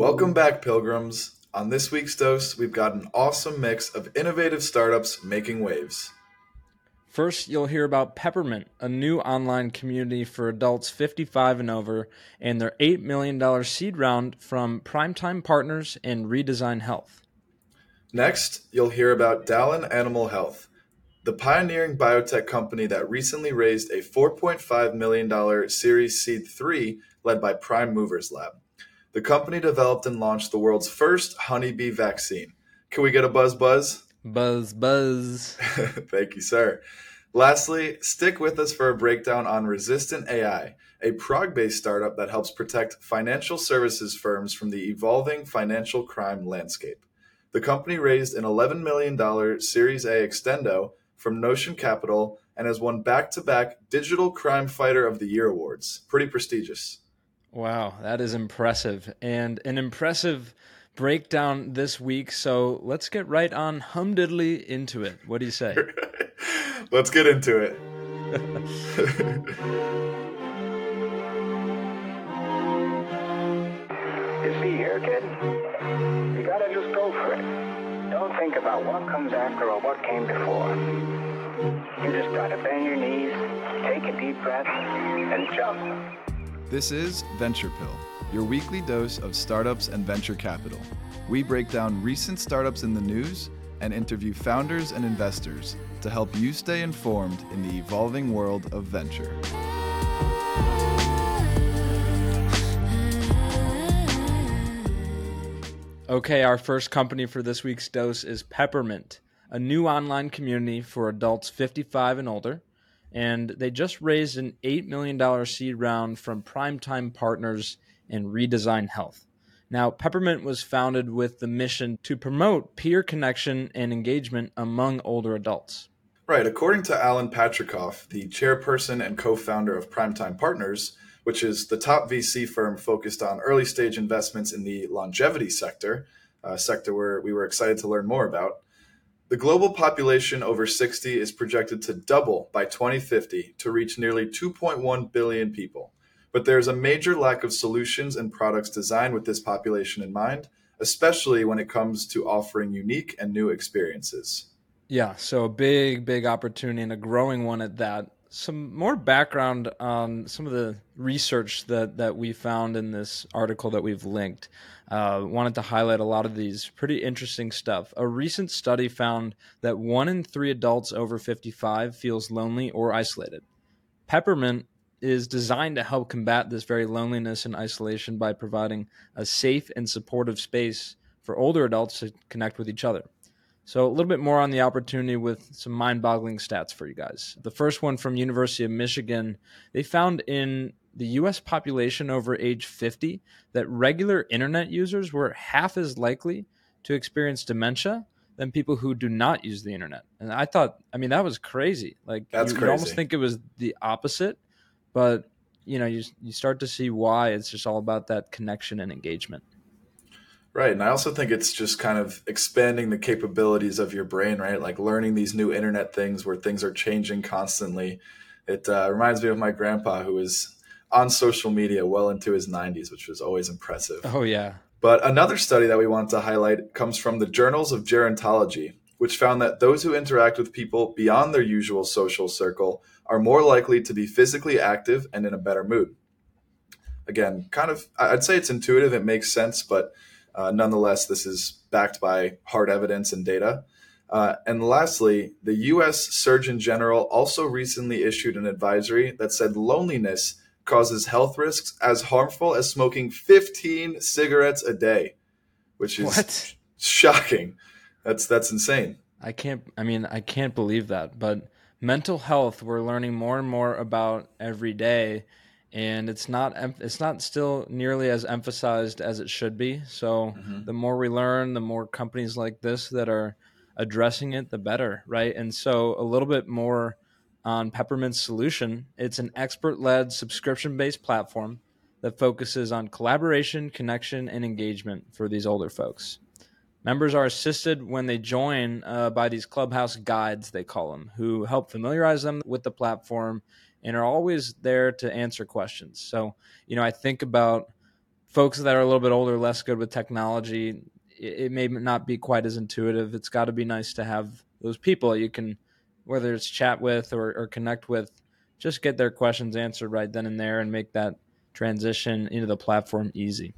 Welcome back, pilgrims. On this week's dose, we've got an awesome mix of innovative startups making waves. First, you'll hear about Peppermint, a new online community for adults 55 and over, and their $8 million seed round from Primetime Partners and Redesign Health. Next, you'll hear about Dalan Animal Health, the pioneering biotech company that recently raised a $4.5 million Series Seed 3 led by Prime Movers Lab. The company developed and launched the world's first honeybee vaccine. Can we get a buzz buzz? Buzz, buzz. Thank you, sir. Lastly, stick with us for a breakdown on Resistant AI, a Prague based startup that helps protect financial services firms from the evolving financial crime landscape. The company raised an $11 million Series A extendo from Notion Capital and has won back to back Digital Crime Fighter of the Year awards. Pretty prestigious. Wow, that is impressive. And an impressive breakdown this week. So let's get right on humdiddly into it. What do you say? let's get into it. you see here, kid, you gotta just go for it. Don't think about what comes after or what came before. You just gotta bend your knees, take a deep breath, and jump. This is Venture Pill, your weekly dose of startups and venture capital. We break down recent startups in the news and interview founders and investors to help you stay informed in the evolving world of venture. Okay, our first company for this week's dose is Peppermint, a new online community for adults 55 and older and they just raised an $8 million seed round from Primetime Partners and Redesign Health. Now, Peppermint was founded with the mission to promote peer connection and engagement among older adults. Right. According to Alan Patricof, the chairperson and co founder of Primetime Partners, which is the top VC firm focused on early stage investments in the longevity sector, a sector where we were excited to learn more about, the global population over 60 is projected to double by 2050 to reach nearly 2.1 billion people. But there's a major lack of solutions and products designed with this population in mind, especially when it comes to offering unique and new experiences. Yeah, so a big, big opportunity and a growing one at that. Some more background on some of the research that, that we found in this article that we've linked. Uh, wanted to highlight a lot of these pretty interesting stuff. A recent study found that one in three adults over 55 feels lonely or isolated. Peppermint is designed to help combat this very loneliness and isolation by providing a safe and supportive space for older adults to connect with each other. So a little bit more on the opportunity with some mind-boggling stats for you guys. The first one from University of Michigan, they found in the US population over age 50 that regular internet users were half as likely to experience dementia than people who do not use the internet. And I thought, I mean, that was crazy. Like That's you, crazy. you almost think it was the opposite, but you know, you you start to see why it's just all about that connection and engagement. Right. And I also think it's just kind of expanding the capabilities of your brain, right? Like learning these new internet things where things are changing constantly. It uh, reminds me of my grandpa who was on social media well into his 90s, which was always impressive. Oh, yeah. But another study that we wanted to highlight comes from the Journals of Gerontology, which found that those who interact with people beyond their usual social circle are more likely to be physically active and in a better mood. Again, kind of, I'd say it's intuitive, it makes sense, but uh, nonetheless, this is backed by hard evidence and data. Uh, and lastly, the US Surgeon General also recently issued an advisory that said loneliness causes health risks as harmful as smoking 15 cigarettes a day, which is what? shocking. That's that's insane. I can't I mean, I can't believe that, but mental health we're learning more and more about every day and it's not it's not still nearly as emphasized as it should be. So mm-hmm. the more we learn, the more companies like this that are addressing it, the better, right? And so a little bit more on Peppermint's solution. It's an expert led subscription based platform that focuses on collaboration, connection, and engagement for these older folks. Members are assisted when they join uh, by these clubhouse guides, they call them, who help familiarize them with the platform and are always there to answer questions. So, you know, I think about folks that are a little bit older, less good with technology, it, it may not be quite as intuitive. It's got to be nice to have those people you can, whether it's chat with or, or connect with, just get their questions answered right then and there and make that transition into the platform easy.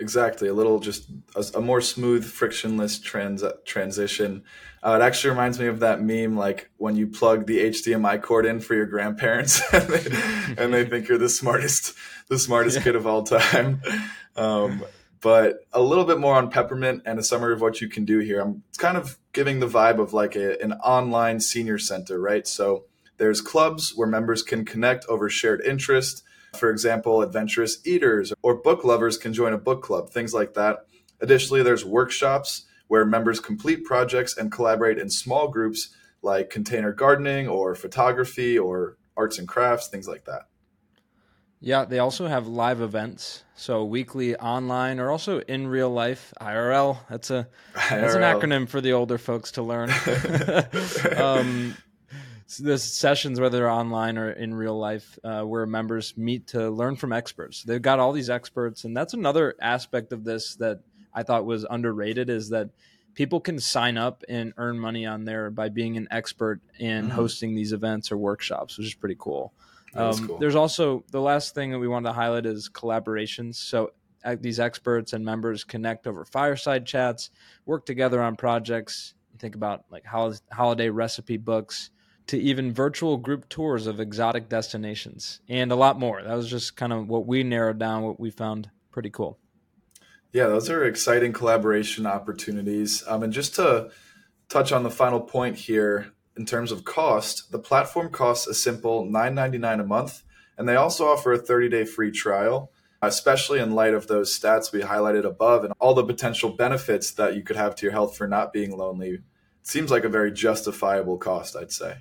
Exactly, a little just a, a more smooth, frictionless trans transition. Uh, it actually reminds me of that meme, like when you plug the HDMI cord in for your grandparents, and, they, and they think you're the smartest, the smartest yeah. kid of all time. Um, but a little bit more on peppermint and a summary of what you can do here. I'm kind of giving the vibe of like a, an online senior center, right? So there's clubs where members can connect over shared interest for example, adventurous eaters or book lovers can join a book club, things like that. Additionally, there's workshops where members complete projects and collaborate in small groups like container gardening or photography or arts and crafts, things like that. Yeah, they also have live events, so weekly online or also in real life IRL. That's a IRL. that's an acronym for the older folks to learn. um, there's sessions whether they're online or in real life uh, where members meet to learn from experts they've got all these experts and that's another aspect of this that i thought was underrated is that people can sign up and earn money on there by being an expert in mm-hmm. hosting these events or workshops which is pretty cool, um, cool. there's also the last thing that we wanted to highlight is collaborations so uh, these experts and members connect over fireside chats work together on projects think about like holiday recipe books to even virtual group tours of exotic destinations and a lot more. That was just kind of what we narrowed down, what we found pretty cool. Yeah, those are exciting collaboration opportunities. Um, and just to touch on the final point here, in terms of cost, the platform costs a simple $9.99 a month, and they also offer a 30 day free trial, especially in light of those stats we highlighted above and all the potential benefits that you could have to your health for not being lonely. It seems like a very justifiable cost, I'd say.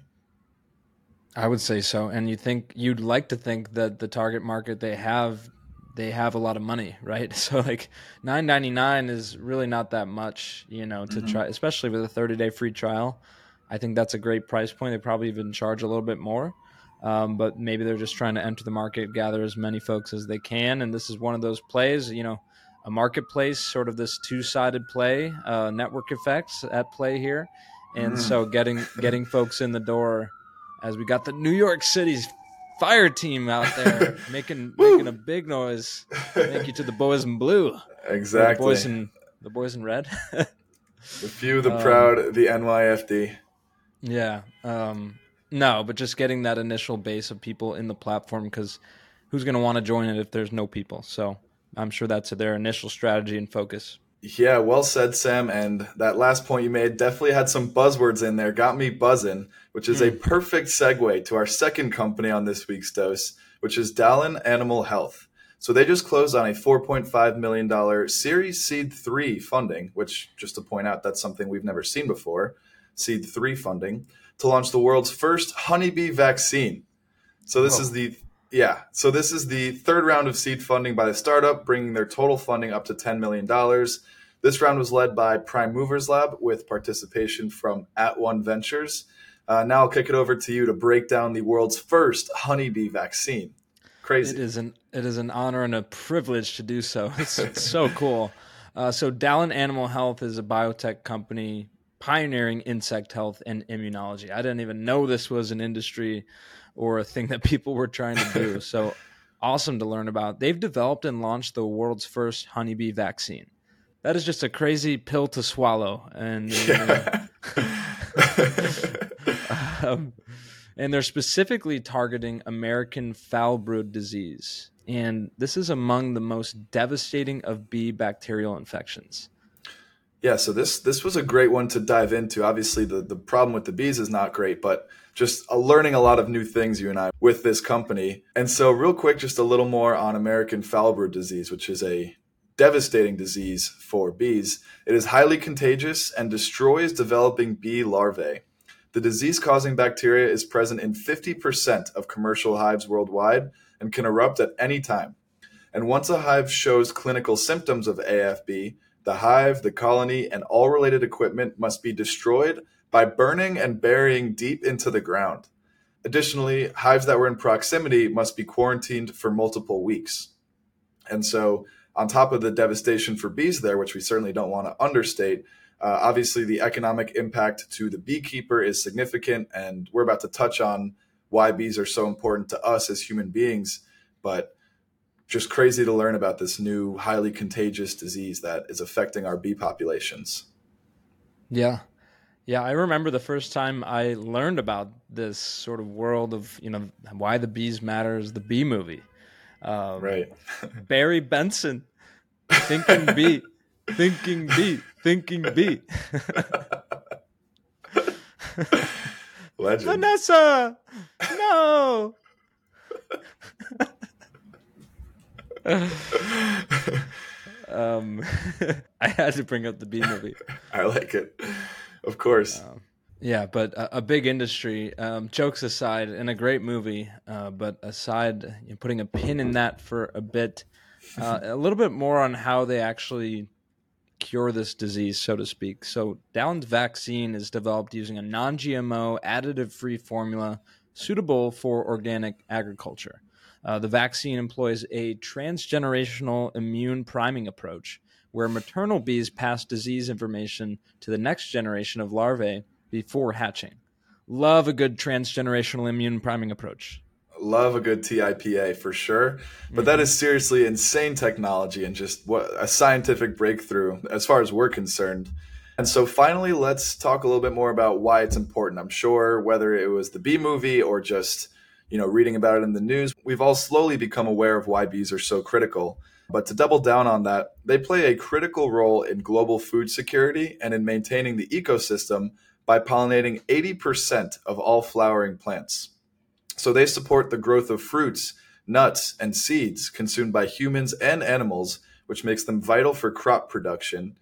I would say so. And you think you'd like to think that the target market they have they have a lot of money, right? So like 9.99 is really not that much, you know, to mm-hmm. try especially with a 30-day free trial. I think that's a great price point. They probably even charge a little bit more. Um, but maybe they're just trying to enter the market, gather as many folks as they can. And this is one of those plays, you know, a marketplace, sort of this two-sided play, uh, network effects at play here. And mm. so getting getting folks in the door as we got the New York City's fire team out there making making a big noise. Thank you to the boys in blue. Exactly. The boys in the boys in red. the few, the um, proud, the NYFD. Yeah. Um, no, but just getting that initial base of people in the platform because who's going to want to join it if there's no people? So I'm sure that's their initial strategy and focus. Yeah, well said, Sam. And that last point you made definitely had some buzzwords in there, got me buzzing, which is mm. a hmm. perfect segue to our second company on this week's dose, which is Dalan Animal Health. So they just closed on a $4.5 million Series Seed 3 funding, which, just to point out, that's something we've never seen before Seed 3 funding, to launch the world's first honeybee vaccine. So this oh. is the yeah. So this is the third round of seed funding by the startup, bringing their total funding up to $10 million. This round was led by Prime Movers Lab with participation from At One Ventures. Uh, now I'll kick it over to you to break down the world's first honeybee vaccine. Crazy. It is an it is an honor and a privilege to do so. It's, it's so cool. Uh, so Dalan Animal Health is a biotech company pioneering insect health and immunology. I didn't even know this was an industry or a thing that people were trying to do. so awesome to learn about. They've developed and launched the world's first honeybee vaccine. That is just a crazy pill to swallow, and yeah. um, and they're specifically targeting American foul brood disease, and this is among the most devastating of bee bacterial infections. Yeah, so this this was a great one to dive into. Obviously, the the problem with the bees is not great, but just uh, learning a lot of new things, you and I, with this company. And so, real quick, just a little more on American foulbrood disease, which is a devastating disease for bees. It is highly contagious and destroys developing bee larvae. The disease causing bacteria is present in 50% of commercial hives worldwide and can erupt at any time. And once a hive shows clinical symptoms of AFB, the hive, the colony, and all related equipment must be destroyed by burning and burying deep into the ground. Additionally, hives that were in proximity must be quarantined for multiple weeks. And so, on top of the devastation for bees there, which we certainly don't want to understate, uh, obviously the economic impact to the beekeeper is significant. And we're about to touch on why bees are so important to us as human beings. But just crazy to learn about this new highly contagious disease that is affecting our bee populations. Yeah. Yeah, I remember the first time I learned about this sort of world of, you know, why the bees matter is the bee movie. Um, right. Barry Benson, thinking bee, thinking bee, thinking bee. Legend. Vanessa, no. um, I had to bring up the B movie. I like it, of course. Um, yeah, but a, a big industry. Um, jokes aside, and a great movie. Uh, but aside, you know, putting a pin in that for a bit, uh, a little bit more on how they actually cure this disease, so to speak. So, Dalan's vaccine is developed using a non-GMO, additive-free formula suitable for organic agriculture. Uh, the vaccine employs a transgenerational immune priming approach where maternal bees pass disease information to the next generation of larvae before hatching. Love a good transgenerational immune priming approach. Love a good TIPA for sure. But mm-hmm. that is seriously insane technology and just what a scientific breakthrough as far as we're concerned. And so finally, let's talk a little bit more about why it's important. I'm sure whether it was the bee movie or just you know, reading about it in the news, we've all slowly become aware of why bees are so critical. But to double down on that, they play a critical role in global food security and in maintaining the ecosystem by pollinating 80% of all flowering plants. So they support the growth of fruits, nuts, and seeds consumed by humans and animals, which makes them vital for crop production.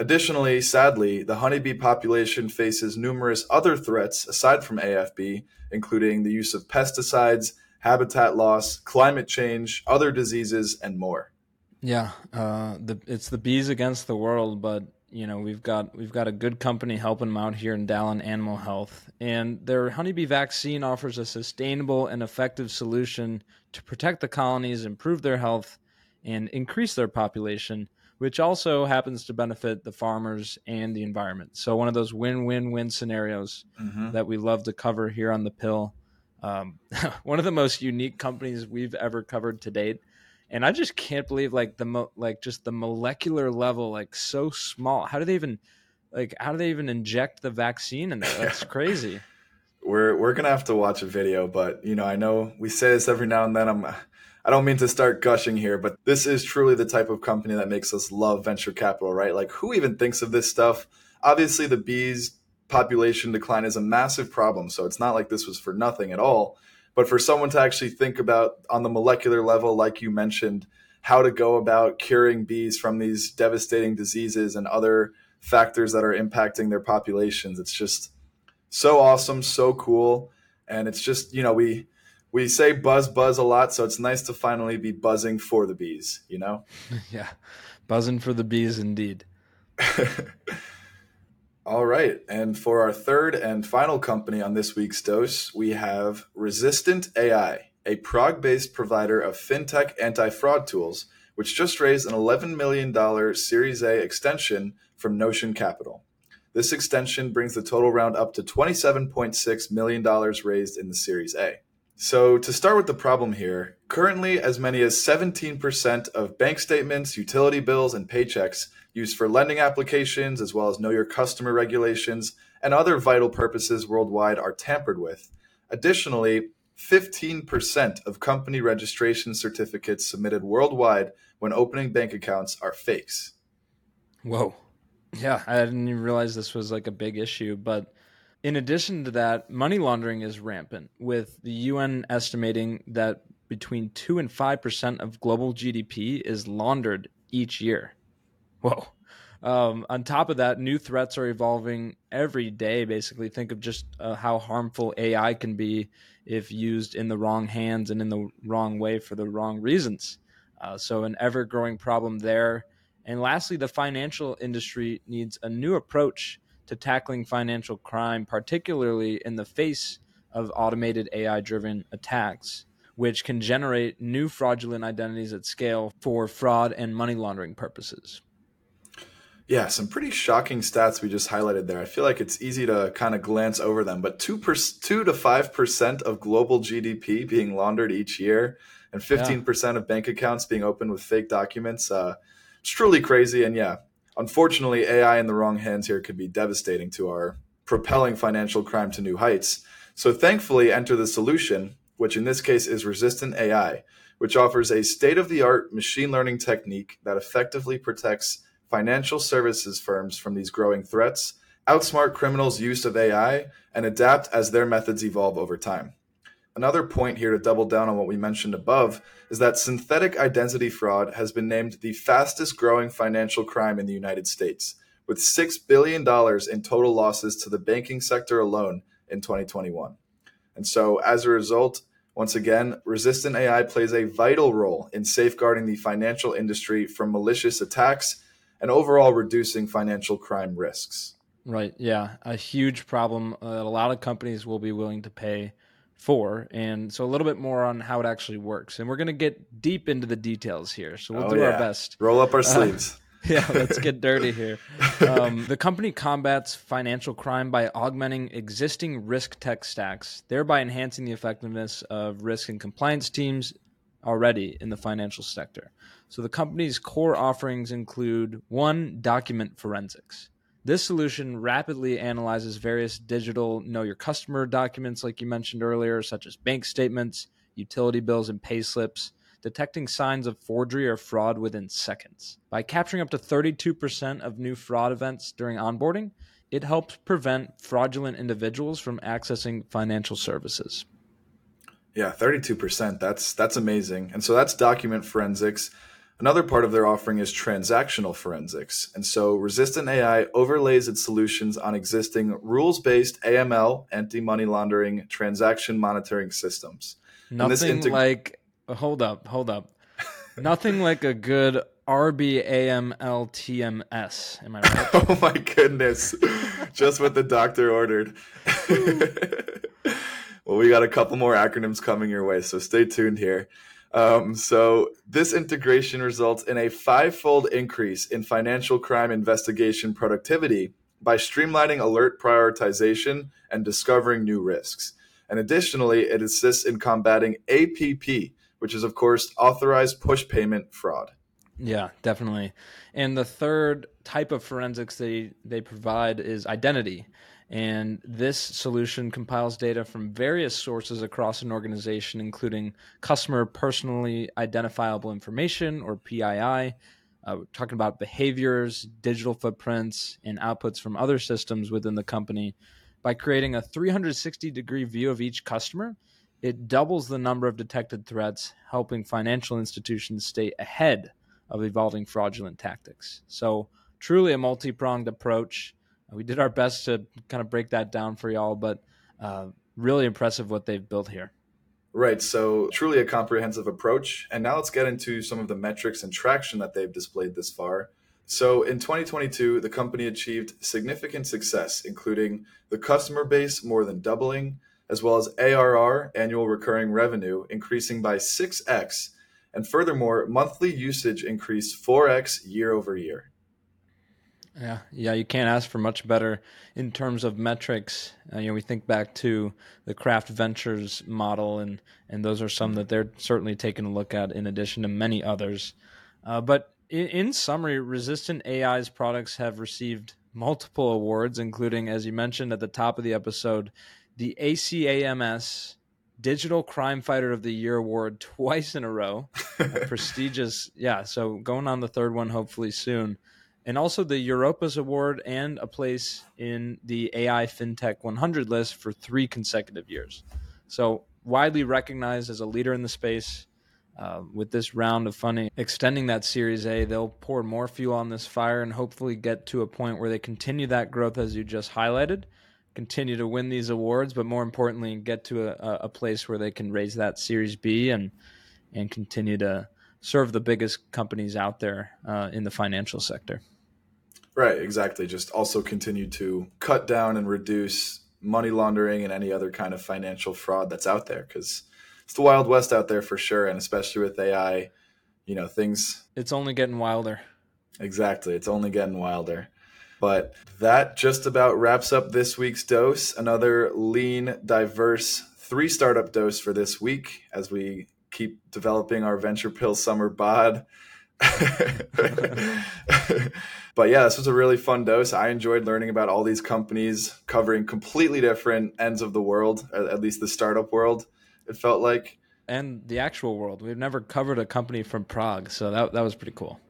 Additionally, sadly, the honeybee population faces numerous other threats aside from AFB, including the use of pesticides, habitat loss, climate change, other diseases, and more. Yeah, uh, the, it's the bees against the world, but you know we've got we've got a good company helping them out here in Dalan Animal Health, and their honeybee vaccine offers a sustainable and effective solution to protect the colonies, improve their health, and increase their population, which also happens to benefit the farmers and the environment. So one of those win-win-win scenarios mm-hmm. that we love to cover here on the pill. Um, one of the most unique companies we've ever covered to date and I just can't believe like the mo- like just the molecular level like so small. How do they even like how do they even inject the vaccine in there? That's crazy. we're we're gonna have to watch a video, but you know I know we say this every now and then. I'm I don't mean to start gushing here, but this is truly the type of company that makes us love venture capital, right? Like who even thinks of this stuff? Obviously, the bees population decline is a massive problem, so it's not like this was for nothing at all but for someone to actually think about on the molecular level, like you mentioned, how to go about curing bees from these devastating diseases and other factors that are impacting their populations, it's just so awesome, so cool. And it's just, you know, we we say buzz buzz a lot, so it's nice to finally be buzzing for the bees, you know? yeah. Buzzing for the bees indeed. All right. And for our third and final company on this week's dose, we have Resistant AI, a Prague based provider of fintech anti fraud tools, which just raised an $11 million Series A extension from Notion Capital. This extension brings the total round up to $27.6 million raised in the Series A. So, to start with the problem here, currently as many as 17% of bank statements, utility bills, and paychecks used for lending applications, as well as know your customer regulations and other vital purposes worldwide, are tampered with. Additionally, 15% of company registration certificates submitted worldwide when opening bank accounts are fakes. Whoa. Yeah, I didn't even realize this was like a big issue. But in addition to that, money laundering is rampant, with the UN estimating that between 2 and 5% of global GDP is laundered each year. Whoa. Um, on top of that, new threats are evolving every day. Basically, think of just uh, how harmful AI can be if used in the wrong hands and in the wrong way for the wrong reasons. Uh, so, an ever growing problem there. And lastly, the financial industry needs a new approach to tackling financial crime, particularly in the face of automated AI driven attacks which can generate new fraudulent identities at scale for fraud and money laundering purposes. Yeah, some pretty shocking stats we just highlighted there. I feel like it's easy to kind of glance over them, but two per, two to five percent of global GDP being laundered each year, and fifteen yeah. percent of bank accounts being opened with fake documents. Uh, it's truly crazy, and yeah, unfortunately, AI in the wrong hands here could be devastating to our propelling financial crime to new heights. So thankfully, enter the solution, which in this case is resistant AI, which offers a state of the art machine learning technique that effectively protects financial services firms from these growing threats, outsmart criminals' use of AI, and adapt as their methods evolve over time. Another point here to double down on what we mentioned above is that synthetic identity fraud has been named the fastest growing financial crime in the United States, with $6 billion in total losses to the banking sector alone in 2021. And so, as a result, once again, resistant AI plays a vital role in safeguarding the financial industry from malicious attacks and overall reducing financial crime risks. Right. Yeah. A huge problem uh, that a lot of companies will be willing to pay for. And so a little bit more on how it actually works. And we're going to get deep into the details here. So we'll oh, do yeah. our best. Roll up our uh, sleeves. Uh, yeah, let's get dirty here. Um, the company combats financial crime by augmenting existing risk tech stacks, thereby enhancing the effectiveness of risk and compliance teams already in the financial sector. So the company's core offerings include one, document forensics. This solution rapidly analyzes various digital know your customer documents, like you mentioned earlier, such as bank statements, utility bills, and pay slips, detecting signs of forgery or fraud within seconds. By capturing up to 32% of new fraud events during onboarding, it helps prevent fraudulent individuals from accessing financial services. Yeah, 32%. That's that's amazing. And so that's document forensics. Another part of their offering is transactional forensics. And so resistant AI overlays its solutions on existing rules based AML, anti money laundering, transaction monitoring systems. Nothing integ- like, hold up, hold up. Nothing like a good RBAMLTMS. Am I right? oh my goodness. Just what the doctor ordered. well, we got a couple more acronyms coming your way, so stay tuned here. Um, so this integration results in a five-fold increase in financial crime investigation productivity by streamlining alert prioritization and discovering new risks. And additionally, it assists in combating APP, which is of course authorized push payment fraud. Yeah, definitely. And the third type of forensics they they provide is identity. And this solution compiles data from various sources across an organization, including customer personally identifiable information or PII. Uh, talking about behaviors, digital footprints, and outputs from other systems within the company. By creating a 360 degree view of each customer, it doubles the number of detected threats, helping financial institutions stay ahead of evolving fraudulent tactics. So, truly a multi pronged approach we did our best to kind of break that down for y'all, but uh, really impressive what they've built here. Right. So, truly a comprehensive approach. And now let's get into some of the metrics and traction that they've displayed this far. So, in 2022, the company achieved significant success, including the customer base more than doubling, as well as ARR, annual recurring revenue, increasing by 6x. And furthermore, monthly usage increased 4x year over year. Yeah, yeah, you can't ask for much better in terms of metrics. Uh, you know, we think back to the Craft Ventures model, and and those are some that they're certainly taking a look at, in addition to many others. Uh, but in, in, summary, Resistant AI's products have received multiple awards, including, as you mentioned at the top of the episode, the ACAMS Digital Crime Fighter of the Year award twice in a row. prestigious, yeah. So going on the third one, hopefully soon and also the Europas Award and a place in the AI FinTech 100 list for three consecutive years. So, widely recognized as a leader in the space. Uh, with this round of funding extending that Series A, they'll pour more fuel on this fire and hopefully get to a point where they continue that growth as you just highlighted, continue to win these awards, but more importantly, get to a, a place where they can raise that Series B and and continue to serve the biggest companies out there uh, in the financial sector. Right, exactly. Just also continue to cut down and reduce money laundering and any other kind of financial fraud that's out there because it's the wild west out there for sure, and especially with AI, you know things. It's only getting wilder. Exactly, it's only getting wilder. But that just about wraps up this week's dose. Another lean, diverse three startup dose for this week as we keep developing our venture pill summer bod. but yeah, this was a really fun dose. I enjoyed learning about all these companies covering completely different ends of the world, at least the startup world, it felt like. And the actual world. We've never covered a company from Prague, so that, that was pretty cool.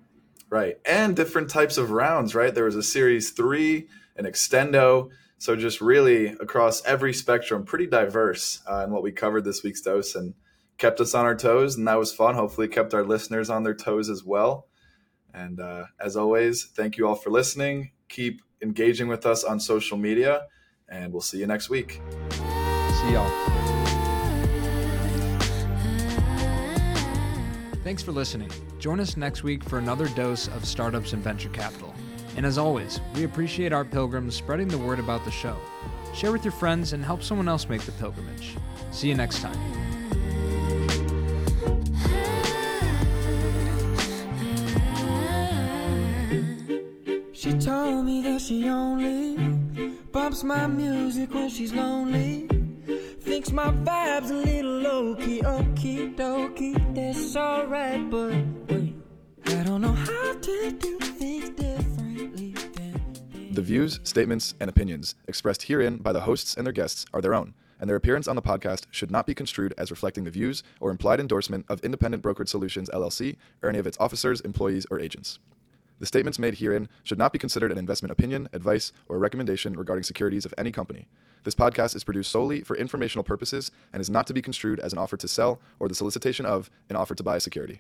Right. And different types of rounds, right? There was a series three, an extendo. So just really across every spectrum, pretty diverse uh, in what we covered this week's dose and kept us on our toes. And that was fun. Hopefully, kept our listeners on their toes as well. And uh, as always, thank you all for listening. Keep engaging with us on social media, and we'll see you next week. See y'all. Thanks for listening. Join us next week for another dose of startups and venture capital. And as always, we appreciate our pilgrims spreading the word about the show. Share with your friends and help someone else make the pilgrimage. See you next time. She told me that she only bumps my music when she's lonely. Thinks my vibe's a little low key, okie dokie, that's alright, but wait, I don't know how to do things differently. The views, statements, and opinions expressed herein by the hosts and their guests are their own, and their appearance on the podcast should not be construed as reflecting the views or implied endorsement of Independent Brokerage Solutions LLC or any of its officers, employees, or agents. The statements made herein should not be considered an investment opinion, advice, or recommendation regarding securities of any company. This podcast is produced solely for informational purposes and is not to be construed as an offer to sell or the solicitation of an offer to buy a security.